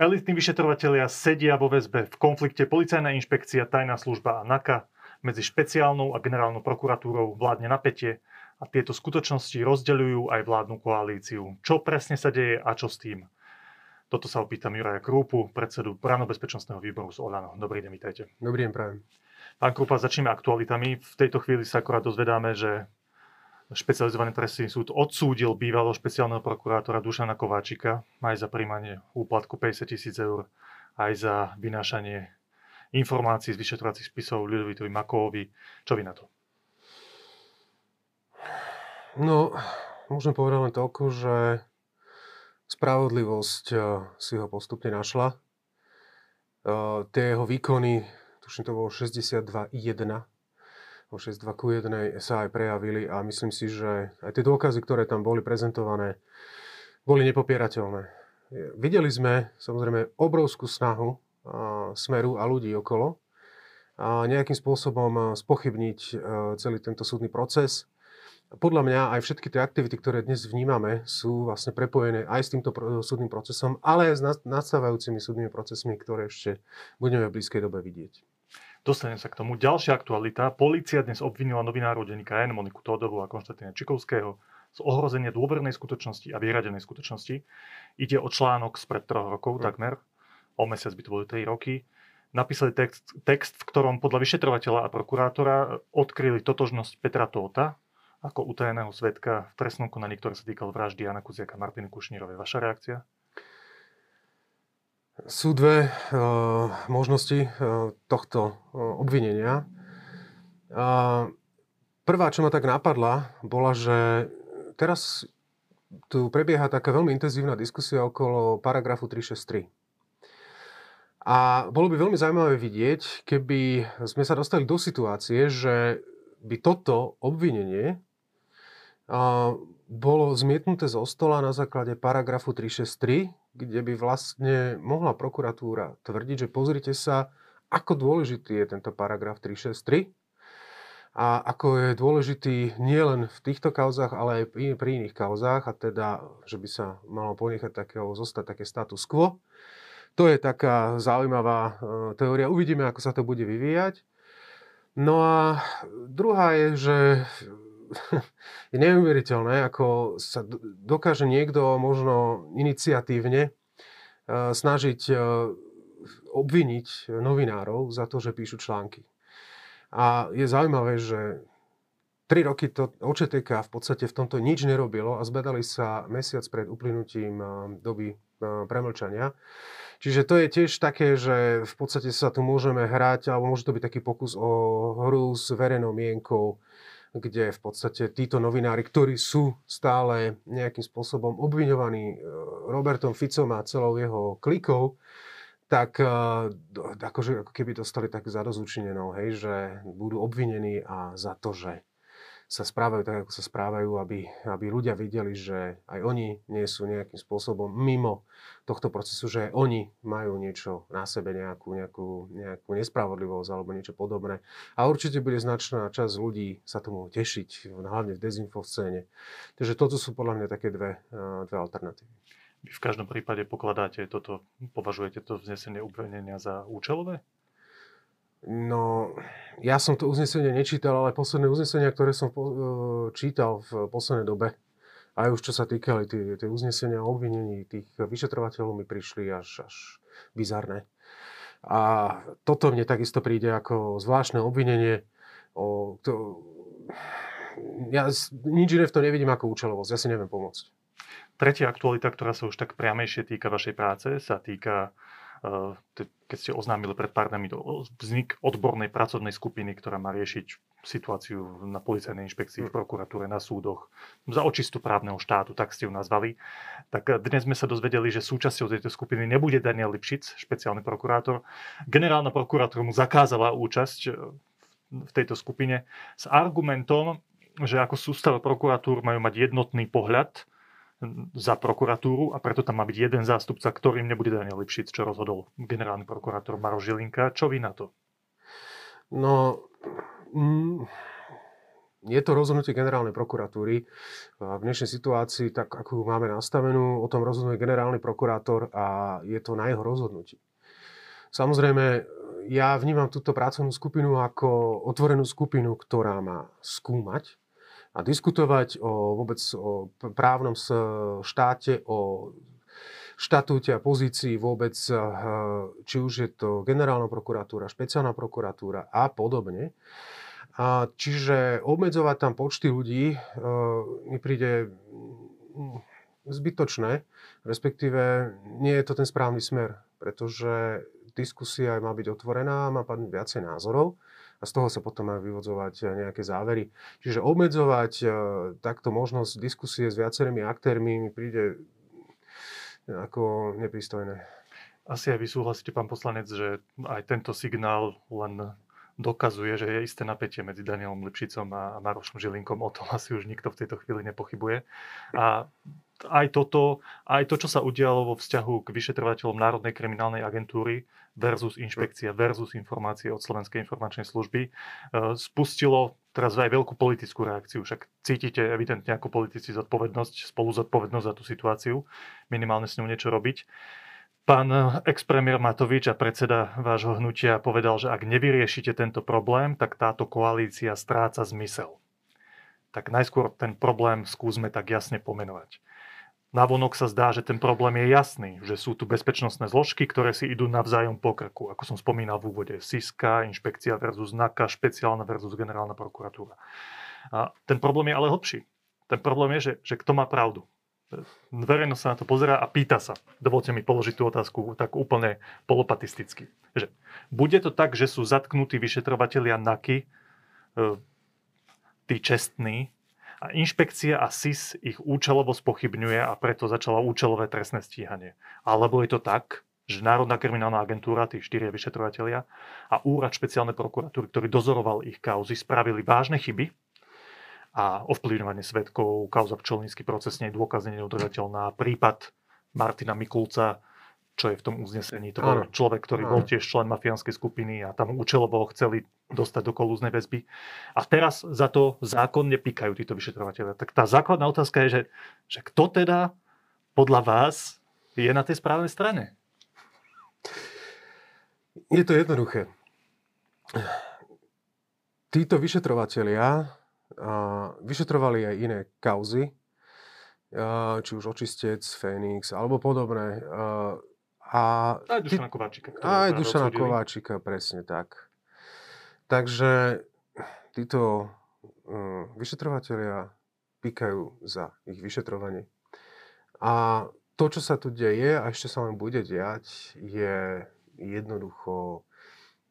Elitní vyšetrovatelia sedia vo väzbe v konflikte policajná inšpekcia, tajná služba a NAKA. Medzi špeciálnou a generálnou prokuratúrou vládne napätie a tieto skutočnosti rozdeľujú aj vládnu koalíciu. Čo presne sa deje a čo s tým? Toto sa opýtam Juraja Krúpu, predsedu Branno-bezpečnostného výboru z Olano. Dobrý deň, vítajte. Dobrý deň, prajem. Pán Krupa, začneme aktualitami. V tejto chvíli sa akorát dozvedáme, že špecializovaný trestný súd odsúdil bývalého špeciálneho prokurátora Dušana Kováčika aj za príjmanie úplatku 50 tisíc eur, aj za vynášanie informácií z vyšetrovacích spisov Ľudovitovi Makovovi. Čo vy na to? No, môžem povedať len toľko, že spravodlivosť eh, si ho postupne našla. Uh, tie jeho výkony, tuším to bolo 62,1 o 6-2 ku 1 sa aj prejavili a myslím si, že aj tie dôkazy, ktoré tam boli prezentované, boli nepopierateľné. Videli sme samozrejme obrovskú snahu Smeru a ľudí okolo a nejakým spôsobom spochybniť celý tento súdny proces. Podľa mňa aj všetky tie aktivity, ktoré dnes vnímame, sú vlastne prepojené aj s týmto súdnym procesom, ale aj s nastávajúcimi súdnymi procesmi, ktoré ešte budeme v blízkej dobe vidieť. Dostanem sa k tomu. Ďalšia aktualita. Polícia dnes obvinila novinárov denníka N, Moniku Tódovu a Konštantína Čikovského z ohrozenia dôvernej skutočnosti a vyhradenej skutočnosti. Ide o článok spred troch rokov, mm. takmer. O mesiac by to boli 3 roky. Napísali text, text, v ktorom podľa vyšetrovateľa a prokurátora odkryli totožnosť Petra Tóta ako utajeného svetka v trestnom konaní, ktoré sa týkalo vraždy Jana Kuziaka a Martiny Kušnírovej. Vaša reakcia? Sú dve uh, možnosti uh, tohto uh, obvinenia. Uh, prvá, čo ma tak napadla, bola, že teraz tu prebieha taká veľmi intenzívna diskusia okolo paragrafu 363. A bolo by veľmi zaujímavé vidieť, keby sme sa dostali do situácie, že by toto obvinenie bolo zmietnuté zo stola na základe paragrafu 363, kde by vlastne mohla prokuratúra tvrdiť, že pozrite sa, ako dôležitý je tento paragraf 363 a ako je dôležitý nielen v týchto kauzách, ale aj pri iných kauzách a teda, že by sa malo ponechať takého, zostať také status quo. To je taká zaujímavá e, teória. Uvidíme, ako sa to bude vyvíjať. No a druhá je, že je neuveriteľné, ako sa dokáže niekto možno iniciatívne e, snažiť e, obviniť novinárov za to, že píšu články. A je zaujímavé, že tri roky to OČTK v podstate v tomto nič nerobilo a zbedali sa mesiac pred uplynutím e, doby premlčania. Čiže to je tiež také, že v podstate sa tu môžeme hrať, alebo môže to byť taký pokus o hru s verejnou mienkou, kde v podstate títo novinári, ktorí sú stále nejakým spôsobom obviňovaní e, Robertom Ficom a celou jeho klikou, tak e, akože ako keby dostali tak zadozúčinenou, hej, že budú obvinení a za to, že sa správajú tak, ako sa správajú, aby, aby ľudia videli, že aj oni nie sú nejakým spôsobom mimo tohto procesu, že oni majú niečo na sebe, nejakú, nejakú, nejakú nespravodlivosť alebo niečo podobné. A určite bude značná časť ľudí sa tomu tešiť, hlavne v dezinfo scéne. Takže toto sú podľa mňa také dve, eh, dve alternatívy. Vy v každom prípade pokladáte toto, považujete to vznesenie obvinenia za účelové? No, ja som to uznesenie nečítal, ale posledné uznesenia, ktoré som po, e, čítal v poslednej dobe, aj už čo sa týkali tie, tie uznesenia o obvinení tých vyšetrovateľov mi prišli až, až bizarné. A toto mne takisto príde ako zvláštne obvinenie. O, to, ja nič iné v tom nevidím ako účelovosť. Ja si neviem pomôcť. Tretia aktualita, ktorá sa už tak priamejšie týka vašej práce, sa týka keď ste oznámili pred pár dňami vznik odbornej pracovnej skupiny, ktorá má riešiť situáciu na policajnej inšpekcii, v hm. prokuratúre, na súdoch, za očistu právneho štátu, tak ste ju nazvali. Tak dnes sme sa dozvedeli, že súčasťou tejto skupiny nebude Daniel Lipšic, špeciálny prokurátor. Generálna prokurátor mu zakázala účasť e, v tejto skupine s argumentom, že ako sústava prokuratúr majú mať jednotný pohľad za prokuratúru a preto tam má byť jeden zástupca, ktorým nebude Daniel Lipšic, čo rozhodol generálny prokurátor Maro Žilinka. Čo vy na to? No, mm, je to rozhodnutie generálnej prokuratúry. V dnešnej situácii, tak ako ju máme nastavenú, o tom rozhoduje generálny prokurátor a je to na jeho rozhodnutí. Samozrejme, ja vnímam túto pracovnú skupinu ako otvorenú skupinu, ktorá má skúmať a diskutovať o vôbec o právnom štáte, o štatúte a pozícii vôbec, eh, či už je to generálna prokuratúra, špeciálna prokuratúra a podobne. A čiže obmedzovať tam počty ľudí e, mi príde zbytočné, respektíve nie je to ten správny smer, pretože diskusia má byť otvorená, má padnúť viacej názorov a z toho sa potom majú vyvodzovať nejaké závery. Čiže obmedzovať e, takto možnosť diskusie s viacerými aktérmi mi príde ako nepristojné. Asi aj vy súhlasíte, pán poslanec, že aj tento signál len dokazuje, že je isté napätie medzi Danielom Lipšicom a Marošom Žilinkom. O tom asi už nikto v tejto chvíli nepochybuje. A aj toto, aj to, čo sa udialo vo vzťahu k vyšetrovateľom Národnej kriminálnej agentúry versus inšpekcia versus informácie od Slovenskej informačnej služby, e, spustilo teraz aj veľkú politickú reakciu. Však cítite evidentne ako politici zodpovednosť, spolu zodpovednosť za tú situáciu, minimálne s ňou niečo robiť. Pán expremier Matovič a predseda vášho hnutia povedal, že ak nevyriešite tento problém, tak táto koalícia stráca zmysel. Tak najskôr ten problém skúsme tak jasne pomenovať. Navonok sa zdá, že ten problém je jasný, že sú tu bezpečnostné zložky, ktoré si idú navzájom po krku. Ako som spomínal v úvode, SISKA, inšpekcia versus NAKA, špeciálna versus generálna prokuratúra. A ten problém je ale hlbší. Ten problém je, že, že kto má pravdu verejnosť sa na to pozera a pýta sa. Dovolte mi položiť tú otázku tak úplne polopatisticky. Že bude to tak, že sú zatknutí vyšetrovatelia NAKY, e, tí čestní, a inšpekcia a SIS ich účelovo spochybňuje a preto začala účelové trestné stíhanie. Alebo je to tak, že Národná kriminálna agentúra, tí štyria vyšetrovatelia a úrad špeciálnej prokuratúry, ktorý dozoroval ich kauzy, spravili vážne chyby a ovplyvňovanie svetkov, kauza pčelnícky proces nie je dôkazne neudržateľná. Prípad Martina Mikulca, čo je v tom uznesení, to bol človek, ktorý bol tiež člen mafiánskej skupiny a tam účelovo chceli dostať do kolúznej väzby. A teraz za to zákon nepíkajú títo vyšetrovateľe. Tak tá základná otázka je, že, že kto teda podľa vás je na tej správnej strane? Je to jednoduché. Títo vyšetrovatelia vyšetrovali aj iné kauzy, či už očistec, Fénix alebo podobné. A aj Dušana Kováčika. Aj Dušana Kováčika, presne tak. Takže títo hm, vyšetrovateľia pýkajú za ich vyšetrovanie. A to, čo sa tu deje a ešte sa len bude diať, je jednoducho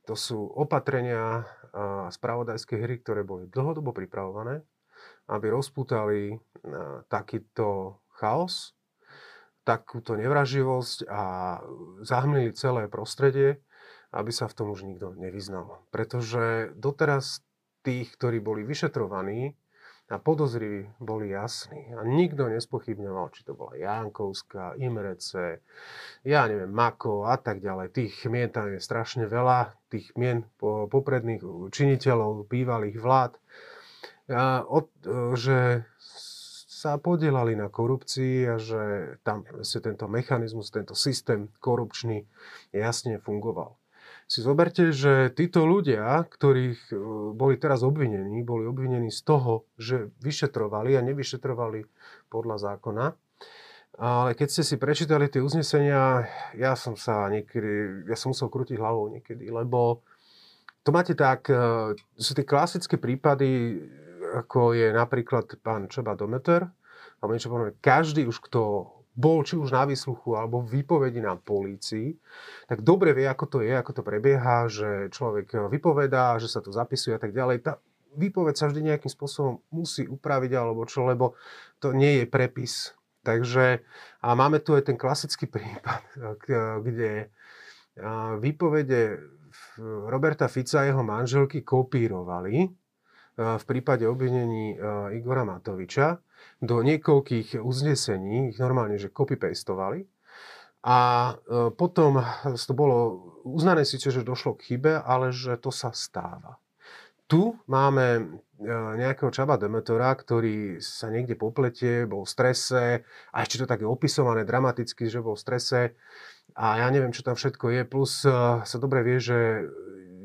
to sú opatrenia a spravodajské hry, ktoré boli dlhodobo pripravované, aby rozputali takýto chaos, takúto nevraživosť a zahmlili celé prostredie, aby sa v tom už nikto nevyznal. Pretože doteraz tých, ktorí boli vyšetrovaní, a podozriví boli jasní. A nikto nespochybňoval, či to bola Jankovská, Imrece, ja neviem, Mako a tak ďalej. Tých mien tam je strašne veľa, tých mien popredných činiteľov, bývalých vlád, a od, že sa podielali na korupcii a že tam tento mechanizmus, tento systém korupčný jasne fungoval si zoberte, že títo ľudia, ktorých e, boli teraz obvinení, boli obvinení z toho, že vyšetrovali a nevyšetrovali podľa zákona. Ale keď ste si prečítali tie uznesenia, ja som sa niekedy, ja som musel krútiť hlavou niekedy, lebo to máte tak, e, sú tie klasické prípady, ako je napríklad pán Čeba Dometer, alebo niečo podobné. Každý už, kto bol či už na výsluchu alebo výpovedi na polícii, tak dobre vie, ako to je, ako to prebieha, že človek vypovedá, že sa to zapisuje a tak ďalej. Tá výpoveď sa vždy nejakým spôsobom musí upraviť alebo čo, lebo to nie je prepis. Takže a máme tu aj ten klasický prípad, kde výpovede Roberta Fica a jeho manželky kopírovali v prípade obvinení Igora Matoviča do niekoľkých uznesení, ich normálne, že copy-pastovali. A e, potom to bolo uznané síce, že došlo k chybe, ale že to sa stáva. Tu máme nejakého Čaba Demetora, ktorý sa niekde popletie, bol v strese a ešte to také opisované dramaticky, že bol v strese a ja neviem, čo tam všetko je, plus sa dobre vie, že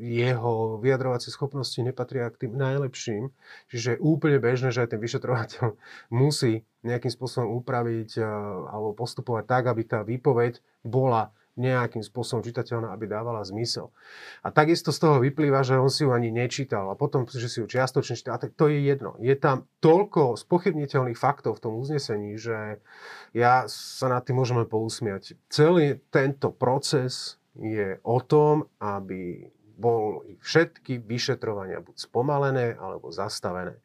jeho vyjadrovacie schopnosti nepatria k tým najlepším. Čiže je úplne bežné, že aj ten vyšetrovateľ musí nejakým spôsobom upraviť alebo postupovať tak, aby tá výpoveď bola nejakým spôsobom čitateľná, aby dávala zmysel. A takisto z toho vyplýva, že on si ju ani nečítal a potom, že si ju čiastočne čítal, tak to je jedno. Je tam toľko spochybniteľných faktov v tom uznesení, že ja sa nad tým môžeme pousmiať. Celý tento proces je o tom, aby boli všetky vyšetrovania buď spomalené alebo zastavené.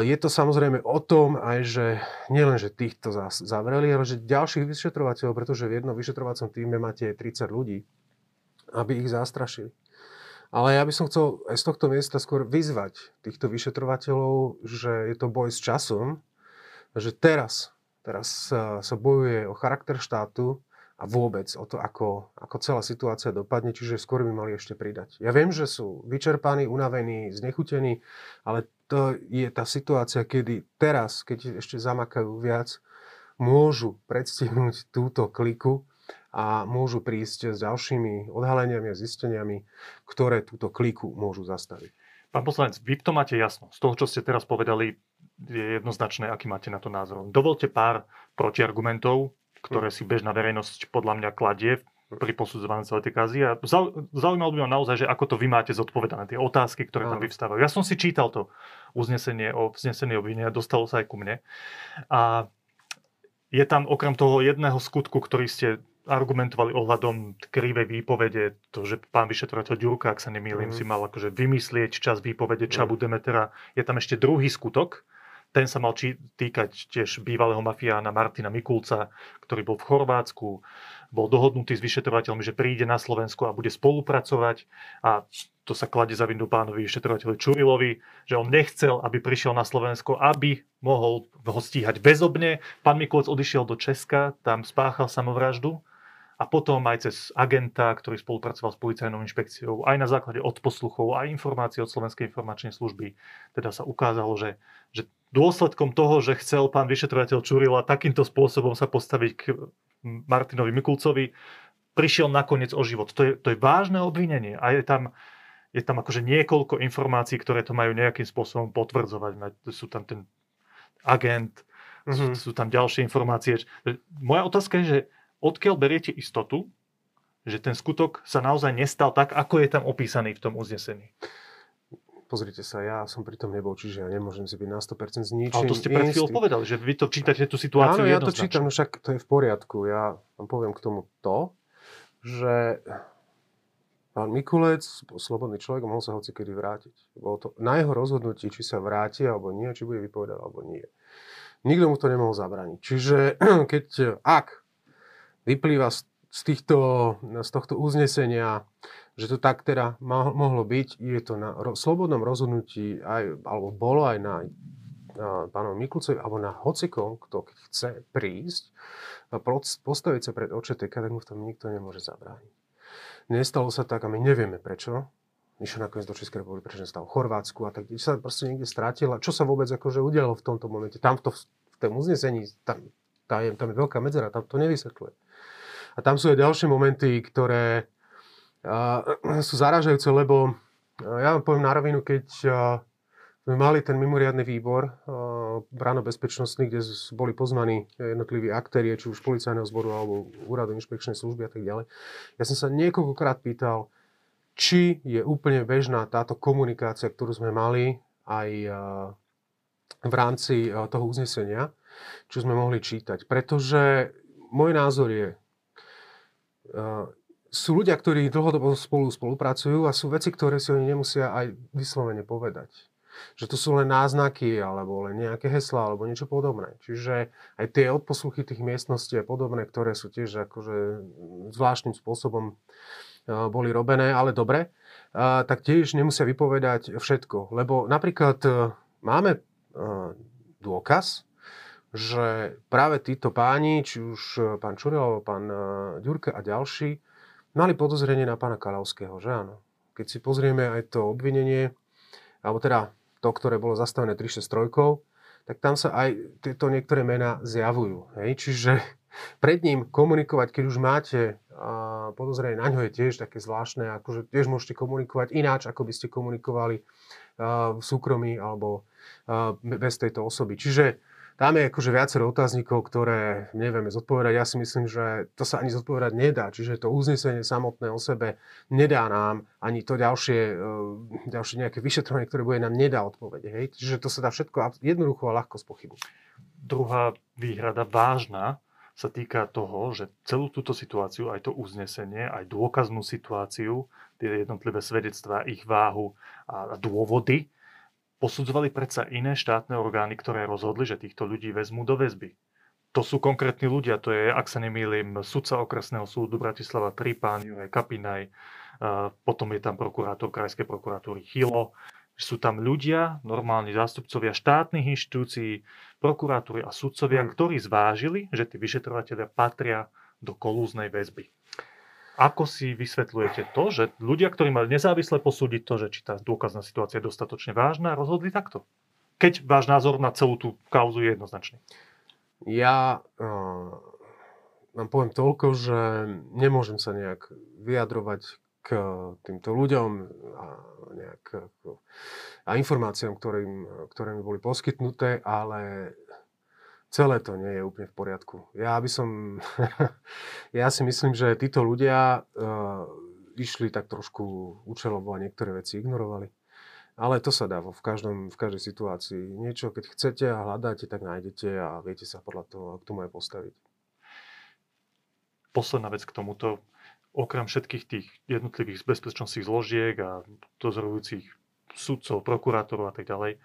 Je to samozrejme o tom aj, že nielen, že týchto zavreli, ale že ďalších vyšetrovateľov, pretože v jednom vyšetrovacom týme máte 30 ľudí, aby ich zastrašili. Ale ja by som chcel aj z tohto miesta skôr vyzvať týchto vyšetrovateľov, že je to boj s časom, že teraz, teraz sa, bojuje o charakter štátu, a vôbec o to, ako, ako celá situácia dopadne, čiže skôr by mali ešte pridať. Ja viem, že sú vyčerpaní, unavení, znechutení, ale to je tá situácia, kedy teraz, keď ešte zamakajú viac, môžu predstihnúť túto kliku a môžu prísť s ďalšími odhaleniami a zisteniami, ktoré túto kliku môžu zastaviť. Pán poslanec, vy to máte jasno. Z toho, čo ste teraz povedali, je jednoznačné, aký máte na to názor. Dovolte pár protiargumentov, ktoré si bežná verejnosť podľa mňa kladie pri posudzovaní celej tej kazy. A zaujímalo by ma naozaj, že ako to vy máte zodpovedané, tie otázky, ktoré tam vyvstávajú. Ja som si čítal to uznesenie o vznesení obvinenia, dostalo sa aj ku mne. A je tam okrem toho jedného skutku, ktorý ste argumentovali ohľadom krivej výpovede, to, že pán vyšetrovateľ Ďurka, ak sa nemýlim, mm. si mal akože vymyslieť čas výpovede Čabu mm. Demetera. Je tam ešte druhý skutok, ten sa mal či, týkať tiež bývalého mafiána Martina Mikulca, ktorý bol v Chorvátsku, bol dohodnutý s vyšetrovateľmi, že príde na Slovensku a bude spolupracovať a to sa klade za vindu pánovi vyšetrovateľovi Čurilovi, že on nechcel, aby prišiel na Slovensko, aby mohol ho stíhať bezobne. Pán Mikulec odišiel do Česka, tam spáchal samovraždu a potom aj cez agenta, ktorý spolupracoval s policajnou inšpekciou, aj na základe odposluchov, aj informácií od Slovenskej informačnej služby, teda sa ukázalo, že, že dôsledkom toho, že chcel pán vyšetrovateľ Čurila takýmto spôsobom sa postaviť k Martinovi Mikulcovi, prišiel nakoniec o život. To je, to je vážne obvinenie a je tam, je tam akože niekoľko informácií, ktoré to majú nejakým spôsobom potvrdzovať. Sú tam ten agent, mm-hmm. sú, sú tam ďalšie informácie. Moja otázka je, že odkiaľ beriete istotu, že ten skutok sa naozaj nestal tak, ako je tam opísaný v tom uznesení? Pozrite sa, ja som pri tom nebol, čiže ja nemôžem si byť na 100% z ničím. Ale to ste pred chvíľou povedali, že vy to čítate tú situáciu Áno, ja to čítam, no však to je v poriadku. Ja vám poviem k tomu to, že pán Mikulec slobodný človek, mohol sa hoci kedy vrátiť. Bolo to na jeho rozhodnutí, či sa vráti alebo nie, či bude vypovedať alebo nie. Nikto mu to nemohol zabrániť. Čiže keď, ak vyplýva z, z, týchto, z tohto uznesenia, že to tak teda mohlo byť, je to na ro, slobodnom rozhodnutí, aj, alebo bolo aj na, pánovi Mikulcovi, alebo na hocikom, kto chce prísť a postaviť sa pred očetek, tak mu v tom nikto nemôže zabrániť. Nestalo sa tak a my nevieme prečo. Išiel nakoniec do Českej republiky, prečo nestal v Chorvátsku a tak sa proste niekde strátila. Čo sa vôbec akože udialo v tomto momente? Tam to, v tom uznesení, tam, tam, je, tam je veľká medzera, tam to nevysvetľuje. A tam sú aj ďalšie momenty, ktoré sú zaražajúce, lebo ja vám poviem na rovinu, keď sme mali ten mimoriadný výbor bezpečnostný, kde boli pozvaní jednotliví aktérie, či už policajného zboru alebo úradu inšpekčnej služby a tak ďalej. Ja som sa niekoľkokrát pýtal, či je úplne bežná táto komunikácia, ktorú sme mali aj v rámci toho uznesenia, čo sme mohli čítať. Pretože môj názor je, sú ľudia, ktorí dlhodobo spolu spolupracujú a sú veci, ktoré si oni nemusia aj vyslovene povedať. Že to sú len náznaky, alebo len nejaké heslá, alebo niečo podobné. Čiže aj tie odposluchy tých miestností a podobné, ktoré sú tiež akože zvláštnym spôsobom boli robené, ale dobre, tak tiež nemusia vypovedať všetko. Lebo napríklad máme dôkaz, že práve títo páni, či už e, pán Čuril pán e, Ďurka a ďalší, mali podozrenie na pána Kalavského, že áno. Keď si pozrieme aj to obvinenie, alebo teda to, ktoré bolo zastavené 363, tak tam sa aj tieto niektoré mená zjavujú. Hej? Čiže pred ním komunikovať, keď už máte podozrenie na ňo je tiež také zvláštne, akože tiež môžete komunikovať ináč, ako by ste komunikovali uh, v súkromí alebo bez tejto osoby. Čiže tam je akože viacero otáznikov, ktoré nevieme zodpovedať. Ja si myslím, že to sa ani zodpovedať nedá. Čiže to uznesenie samotné o sebe nedá nám, ani to ďalšie, e, ďalšie nejaké vyšetrovanie, ktoré bude nám nedá odpovede. Hej? Čiže to sa dá všetko jednoducho a ľahko spochybniť. Druhá výhrada vážna sa týka toho, že celú túto situáciu, aj to uznesenie, aj dôkaznú situáciu, tie jednotlivé svedectvá, ich váhu a dôvody, posudzovali predsa iné štátne orgány, ktoré rozhodli, že týchto ľudí vezmú do väzby. To sú konkrétni ľudia, to je, ak sa nemýlim, sudca okresného súdu Bratislava 3, pán Juraj Kapinaj, potom je tam prokurátor Krajskej prokuratúry Chilo, sú tam ľudia, normálni zástupcovia štátnych inštitúcií, prokuratúry a sudcovia, hmm. ktorí zvážili, že tí vyšetrovateľia patria do kolúznej väzby. Ako si vysvetľujete to, že ľudia, ktorí mali nezávisle posúdiť to, že či tá dôkazná situácia je dostatočne vážna, rozhodli takto? Keď váš názor na celú tú kauzu je jednoznačný. Ja uh, poviem toľko, že nemôžem sa nejak vyjadrovať k týmto ľuďom a, nejak, a informáciám, ktorým, ktoré mi boli poskytnuté, ale celé to nie je úplne v poriadku. Ja by som, ja si myslím, že títo ľudia uh, išli tak trošku účelovo a niektoré veci ignorovali. Ale to sa dá v, každom, v každej situácii. Niečo, keď chcete a hľadáte, tak nájdete a viete sa podľa toho k tomu aj postaviť. Posledná vec k tomuto. Okrem všetkých tých jednotlivých bezpečnostných zložiek a dozorujúcich sudcov, prokurátorov a tak ďalej,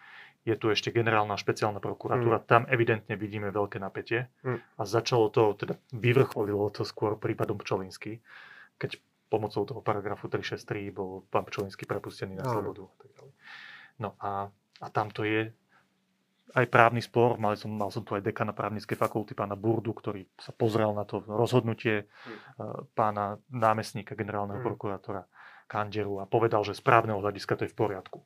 je tu ešte generálna špeciálna prokuratúra, mm. tam evidentne vidíme veľké napätie mm. a začalo to, teda vyvrcholilo to skôr prípadom Pčolinský, keď pomocou toho paragrafu 363 bol pán Pčolinský prepustený na slobodu. No a, a tam to je aj právny spor, mal som, mal som tu aj dekana právnickej fakulty, pána Burdu, ktorý sa pozrel na to rozhodnutie mm. pána námestníka generálneho mm. prokurátora Kanderu a povedal, že z právneho hľadiska to je v poriadku.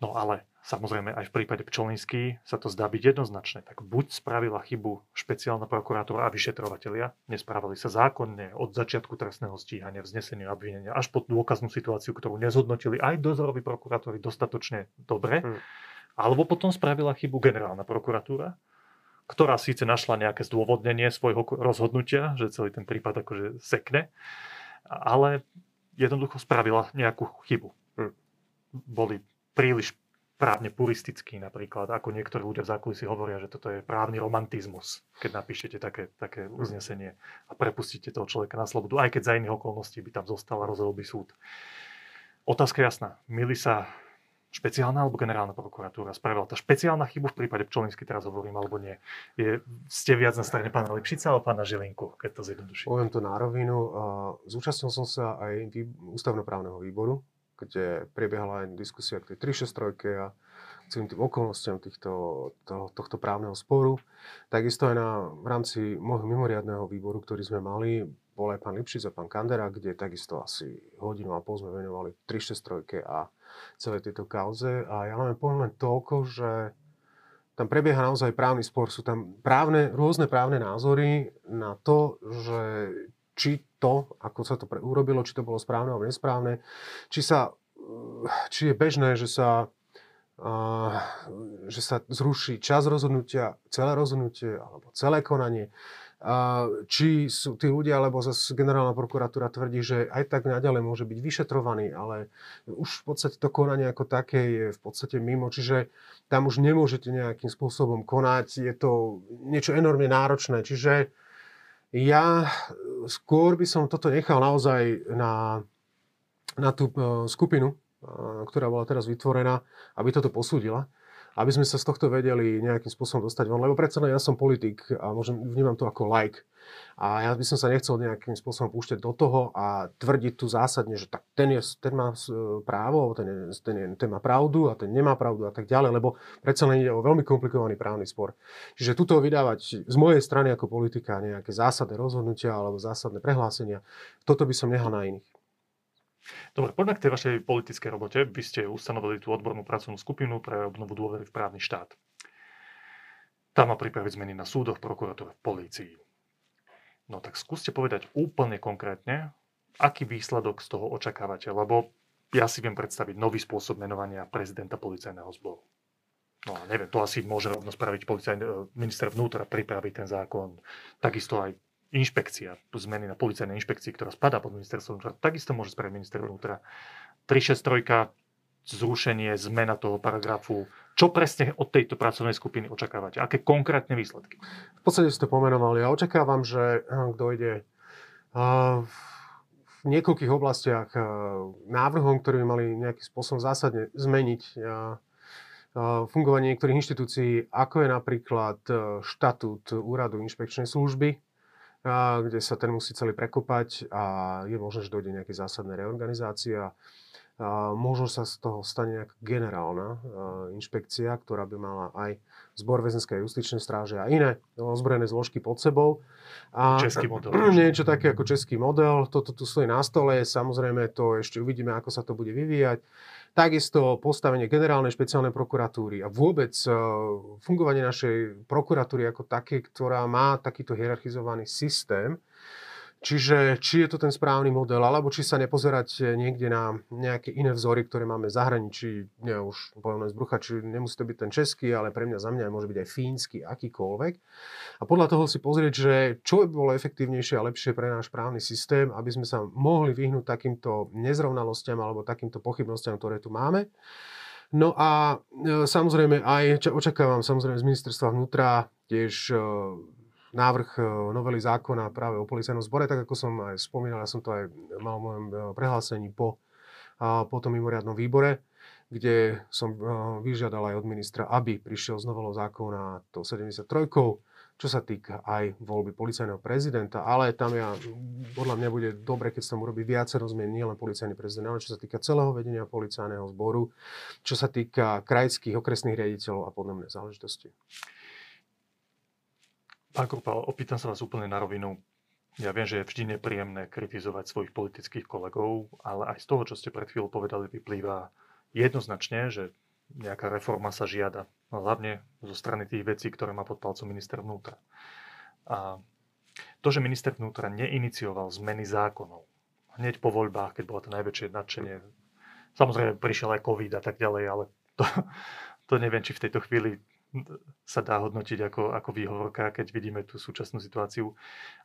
No ale samozrejme aj v prípade Pčolinský sa to zdá byť jednoznačné. Tak buď spravila chybu špeciálna prokurátora a vyšetrovatelia, nesprávali sa zákonne od začiatku trestného stíhania, vznesenia obvinenia až po dôkaznú situáciu, ktorú nezhodnotili aj dozoroví prokurátori dostatočne dobre, hmm. alebo potom spravila chybu generálna prokuratúra, ktorá síce našla nejaké zdôvodnenie svojho rozhodnutia, že celý ten prípad akože sekne, ale jednoducho spravila nejakú chybu. Hmm. Boli príliš právne puristický napríklad, ako niektorí ľudia v zákulisí hovoria, že toto je právny romantizmus, keď napíšete také, také uznesenie a prepustíte toho človeka na slobodu, aj keď za iných okolností by tam zostal a rozhodol by súd. Otázka jasná. Mili sa špeciálna alebo generálna prokuratúra spravila tá špeciálna chybu v prípade Pčolinsky, teraz hovorím, alebo nie. Je, ste viac na strane pána Lipšica alebo pána Žilinku, keď to zjednoduším? Poviem to na rovinu. Zúčastnil som sa aj ústavnoprávneho výboru, kde prebiehala aj diskusia k tej 363 a celým tým okolnostiam týchto, to, tohto právneho sporu. Takisto aj na, v rámci môjho mimoriadného výboru, ktorý sme mali, bol aj pán Lipšic a pán Kandera, kde takisto asi hodinu a pol sme venovali 363 a celé tejto kauze. A ja len poviem len toľko, že tam prebieha naozaj právny spor. Sú tam právne, rôzne právne názory na to, že či to, ako sa to pre, urobilo, či to bolo správne alebo nesprávne, či, sa, či je bežné, že sa, uh, že sa zruší čas rozhodnutia, celé rozhodnutie alebo celé konanie. Uh, či sú tí ľudia, alebo zase generálna prokuratúra tvrdí, že aj tak naďalej môže byť vyšetrovaný, ale už v podstate to konanie ako také je v podstate mimo, čiže tam už nemôžete nejakým spôsobom konať, je to niečo enormne náročné, čiže ja skôr by som toto nechal naozaj na, na tú e, skupinu, e, ktorá bola teraz vytvorená, aby toto posúdila aby sme sa z tohto vedeli nejakým spôsobom dostať von. Lebo predsa ja som politik a môžem, vnímam to ako like. A ja by som sa nechcel nejakým spôsobom púšťať do toho a tvrdiť tu zásadne, že tak ten, je, ten má právo, ten, je, ten, je, ten má pravdu a ten nemá pravdu a tak ďalej, lebo predsa len ide o veľmi komplikovaný právny spor. Čiže tuto vydávať z mojej strany ako politika nejaké zásadné rozhodnutia alebo zásadné prehlásenia, toto by som nehal na iných. Dobre, poďme k tej vašej politickej robote. Vy ste ustanovili tú odbornú pracovnú skupinu pre obnovu dôvery v právny štát. Tam má pripraviť zmeny na súdoch, prokuratúre, polícii. No tak skúste povedať úplne konkrétne, aký výsledok z toho očakávate, lebo ja si viem predstaviť nový spôsob menovania prezidenta policajného zboru. No a neviem, to asi môže rovno spraviť policajný, e, minister vnútra, pripraviť ten zákon. Takisto aj inšpekcia, zmeny na policajnej inšpekcii, ktorá spadá pod ministerstvo vnútra, takisto môže spraviť minister vnútra. 363, zrušenie, zmena toho paragrafu. Čo presne od tejto pracovnej skupiny očakávate? Aké konkrétne výsledky? V podstate ste to pomenovali. Ja očakávam, že eh, dojde eh, v niekoľkých oblastiach eh, návrhom, ktoré by mali nejakým spôsobom zásadne zmeniť fungovanie niektorých inštitúcií, ako je napríklad štatút úradu inšpekčnej služby, a kde sa ten musí celý prekopať a je možné, že dojde nejaké zásadné reorganizácie a, možno sa z toho stane nejaká generálna inšpekcia, ktorá by mala aj zbor väzenskej justičnej stráže a iné ozbrojené zložky pod sebou. A český model. Niečo také ako český model. Toto tu stojí na stole. Samozrejme to ešte uvidíme, ako sa to bude vyvíjať. Takisto postavenie generálnej špeciálnej prokuratúry a vôbec e, fungovanie našej prokuratúry ako také, ktorá má takýto hierarchizovaný systém, Čiže či je to ten správny model, alebo či sa nepozerať niekde na nejaké iné vzory, ktoré máme v zahraničí, nie už poviem z brucha, či nemusí to byť ten český, ale pre mňa za mňa môže byť aj fínsky, akýkoľvek. A podľa toho si pozrieť, že čo by bolo efektívnejšie a lepšie pre náš právny systém, aby sme sa mohli vyhnúť takýmto nezrovnalostiam alebo takýmto pochybnostiam, ktoré tu máme. No a e, samozrejme aj, čo očakávam samozrejme z ministerstva vnútra, tiež e, návrh e, novely zákona práve o policajnom zbore, tak ako som aj spomínal, ja som to aj mal v mojom e, prehlásení po, po tom mimoriadnom výbore, kde som e, vyžiadal aj od ministra, aby prišiel z novelou zákona to 73 čo sa týka aj voľby policajného prezidenta, ale tam ja, podľa mňa bude dobre, keď sa tam urobí viacero zmien, nielen policajný prezident, ale čo sa týka celého vedenia policajného zboru, čo sa týka krajských, okresných riaditeľov a podobné záležitosti. Pán Krupal, opýtam sa vás úplne na rovinu. Ja viem, že je vždy nepríjemné kritizovať svojich politických kolegov, ale aj z toho, čo ste pred chvíľou povedali, vyplýva jednoznačne, že nejaká reforma sa žiada. No, hlavne zo strany tých vecí, ktoré má pod palcom minister vnútra. A to, že minister vnútra neinicioval zmeny zákonov hneď po voľbách, keď bolo to najväčšie nadšenie, samozrejme prišiel aj COVID a tak ďalej, ale to, to neviem, či v tejto chvíli sa dá hodnotiť ako, ako výhovorka, keď vidíme tú súčasnú situáciu.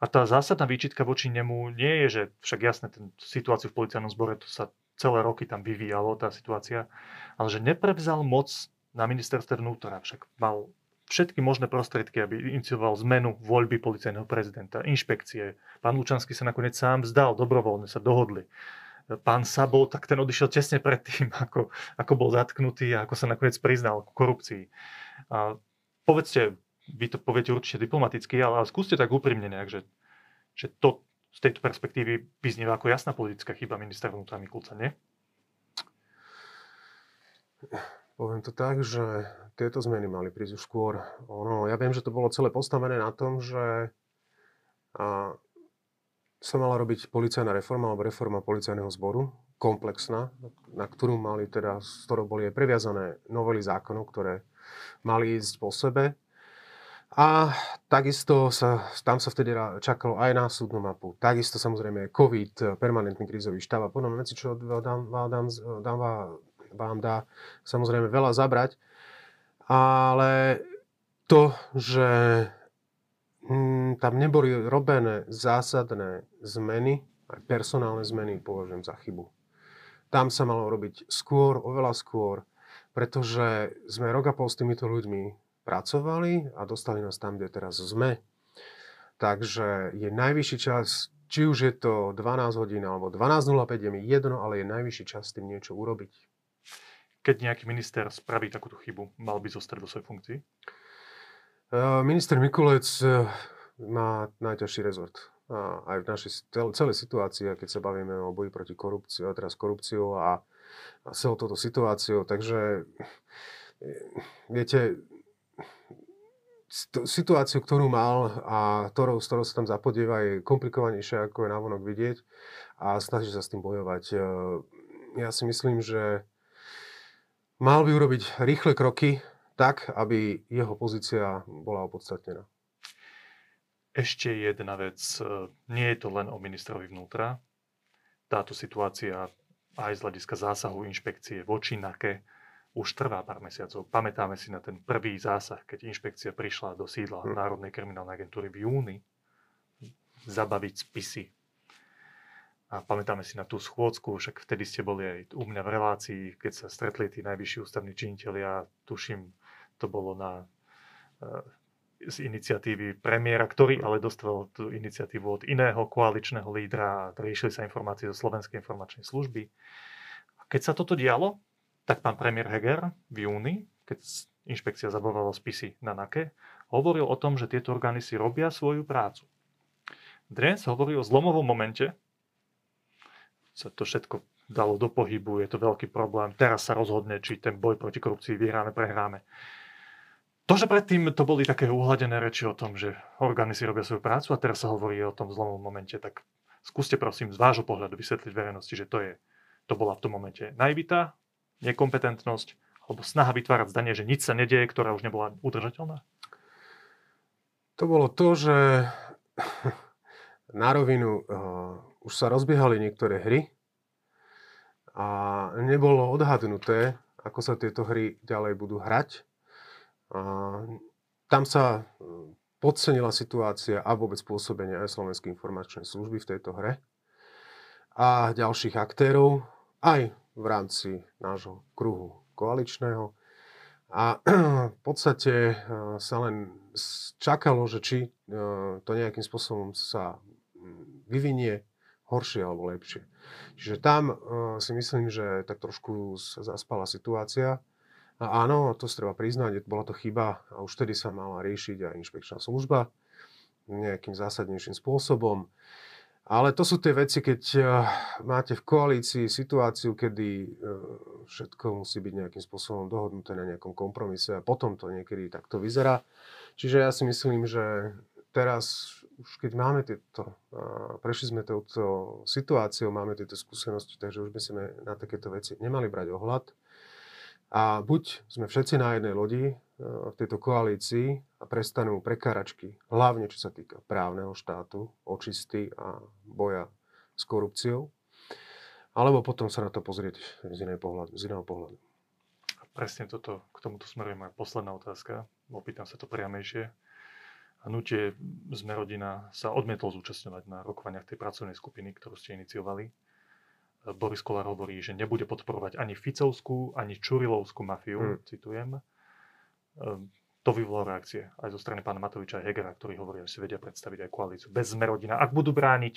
A tá zásadná výčitka voči nemu nie je, že však jasne, ten situáciu v policajnom zbore, to sa celé roky tam vyvíjalo, tá situácia, ale že neprevzal moc na ministerstve vnútra, však mal všetky možné prostriedky, aby inicioval zmenu voľby policajného prezidenta, inšpekcie. Pán Lučanský sa nakoniec sám vzdal, dobrovoľne sa dohodli pán Sabo, tak ten odišiel tesne predtým, ako, ako bol zatknutý a ako sa nakoniec priznal k korupcii. A povedzte, vy to poviete určite diplomaticky, ale skúste tak úprimne nejak, že, že to z tejto perspektívy vyznieva ako jasná politická chyba ministra vnútra Mikulca, nie? Poviem to tak, že tieto zmeny mali prísť už skôr. Ono, ja viem, že to bolo celé postavené na tom, že a, sa mala robiť policajná reforma alebo reforma policajného zboru, komplexná, na ktorú mali teda, z ktorou boli aj previazané novely zákonov, ktoré mali ísť po sebe. A takisto sa, tam sa vtedy čakalo aj na súdnu mapu. Takisto samozrejme COVID, permanentný krízový štáb a podobné veci, čo dám, dám, dám, vám dá samozrejme veľa zabrať. Ale to, že mm, tam neboli robené zásadné zmeny, aj personálne zmeny považujem za chybu. Tam sa malo robiť skôr, oveľa skôr, pretože sme rok a pol s týmito ľuďmi pracovali a dostali nás tam, kde teraz sme. Takže je najvyšší čas, či už je to 12 hodín alebo 12.05, je mi jedno, ale je najvyšší čas s tým niečo urobiť. Keď nejaký minister spraví takúto chybu, mal by zostať vo svojej funkcii? Minister Mikulec e, má najťažší rezort. A aj v našej celej situácii, keď sa bavíme o boji proti korupcii, a teraz korupciu a, a celou touto situáciou. Takže e, viete, situáciu, ktorú mal a ktorou, s ktorou sa tam zapodieva, je komplikovanejšia, ako je navonok vidieť. a snaží sa s tým bojovať. Ja si myslím, že mal by urobiť rýchle kroky tak, aby jeho pozícia bola opodstatnená. Ešte jedna vec. Nie je to len o ministrovi vnútra. Táto situácia aj z hľadiska zásahu inšpekcie voči NAKE už trvá pár mesiacov. Pamätáme si na ten prvý zásah, keď inšpekcia prišla do sídla hm. Národnej kriminálnej agentúry v júni zabaviť spisy. A pamätáme si na tú schôdzku, však vtedy ste boli aj u mňa v relácii, keď sa stretli tí najvyšší ústavní činiteľia, tuším, to bolo na e, z iniciatívy premiéra, ktorý ale dostal tú iniciatívu od iného koaličného lídra a riešili sa informácie zo Slovenskej informačnej služby. A keď sa toto dialo, tak pán premiér Heger v júni, keď inšpekcia zabovala spisy na NAKE, hovoril o tom, že tieto orgány si robia svoju prácu. Dnes hovorí o zlomovom momente, sa to všetko dalo do pohybu, je to veľký problém, teraz sa rozhodne, či ten boj proti korupcii vyhráme, prehráme. To, že predtým to boli také uhladené reči o tom, že orgány si robia svoju prácu a teraz sa hovorí o tom zlomom momente, tak skúste prosím z vášho pohľadu vysvetliť verejnosti, že to je, to bola v tom momente naivita, nekompetentnosť alebo snaha vytvárať zdanie, že nič sa nedieje, ktorá už nebola udržateľná? To bolo to, že na rovinu uh, už sa rozbiehali niektoré hry a nebolo odhadnuté, ako sa tieto hry ďalej budú hrať tam sa e, podcenila situácia a vôbec pôsobenie aj Slovenskej informačnej služby v tejto hre a ďalších aktérov aj v rámci nášho kruhu koaličného. A v podstate e, sa len čakalo, že či e, to nejakým spôsobom sa vyvinie horšie alebo lepšie. Čiže tam si myslím, že tak trošku zaspala situácia a áno, to treba priznať, bola to chyba a už vtedy sa mala riešiť aj inšpekčná služba nejakým zásadnejším spôsobom. Ale to sú tie veci, keď uh, máte v koalícii situáciu, kedy uh, všetko musí byť nejakým spôsobom dohodnuté na nejakom kompromise a potom to niekedy takto vyzerá. Čiže ja si myslím, že teraz už keď máme tieto, uh, prešli sme touto situáciou, máme tieto skúsenosti, takže už by sme na takéto veci nemali brať ohľad. A buď sme všetci na jednej lodi e, v tejto koalícii a prestanú prekáračky, hlavne čo sa týka právneho štátu, očisty a boja s korupciou, alebo potom sa na to pozrieť z, inej pohľadu, z iného pohľadu. Presne toto, k tomuto smeruje moja posledná otázka. Opýtam sa to priamejšie. Hnutie Sme rodina sa odmietol zúčastňovať na rokovaniach tej pracovnej skupiny, ktorú ste iniciovali. Boris Kolár hovorí, že nebude podporovať ani Ficovskú, ani Čurilovskú mafiu, hmm. citujem. Ehm, to vyvolalo reakcie aj zo strany pána Matoviča a Hegera, ktorí hovoria, že si vedia predstaviť aj koalíciu bez zmerodina, ak budú brániť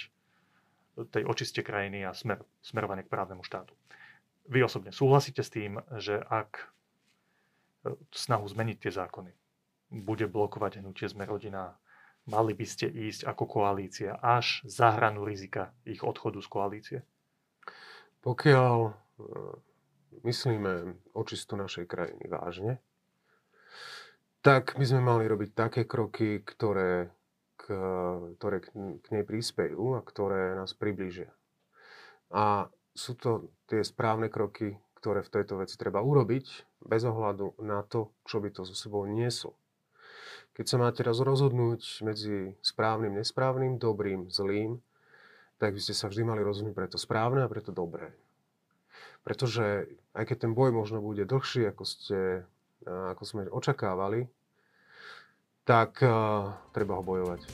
tej očiste krajiny a smer, smerovanie k právnemu štátu. Vy osobne súhlasíte s tým, že ak e, snahu zmeniť tie zákony bude blokovať hnutie Zmerodina, mali by ste ísť ako koalícia až za hranu rizika ich odchodu z koalície? Pokiaľ e, myslíme očistu našej krajiny vážne, tak by sme mali robiť také kroky, ktoré, k, ktoré k nej príspejú a ktoré nás približia. A sú to tie správne kroky, ktoré v tejto veci treba urobiť, bez ohľadu na to, čo by to so sebou nieslo. Keď sa máte raz rozhodnúť medzi správnym, nesprávnym, dobrým, zlým, tak by ste sa vždy mali rozhodnúť pre to správne a pre to dobré. Pretože aj keď ten boj možno bude dlhší, ako, ste, ako sme očakávali, tak uh, treba ho bojovať.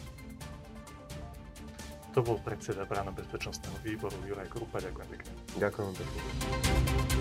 To bol predseda Brána bezpečnostného výboru Juraj Krupa. Ďakujem pekne. Ďakujem pekne.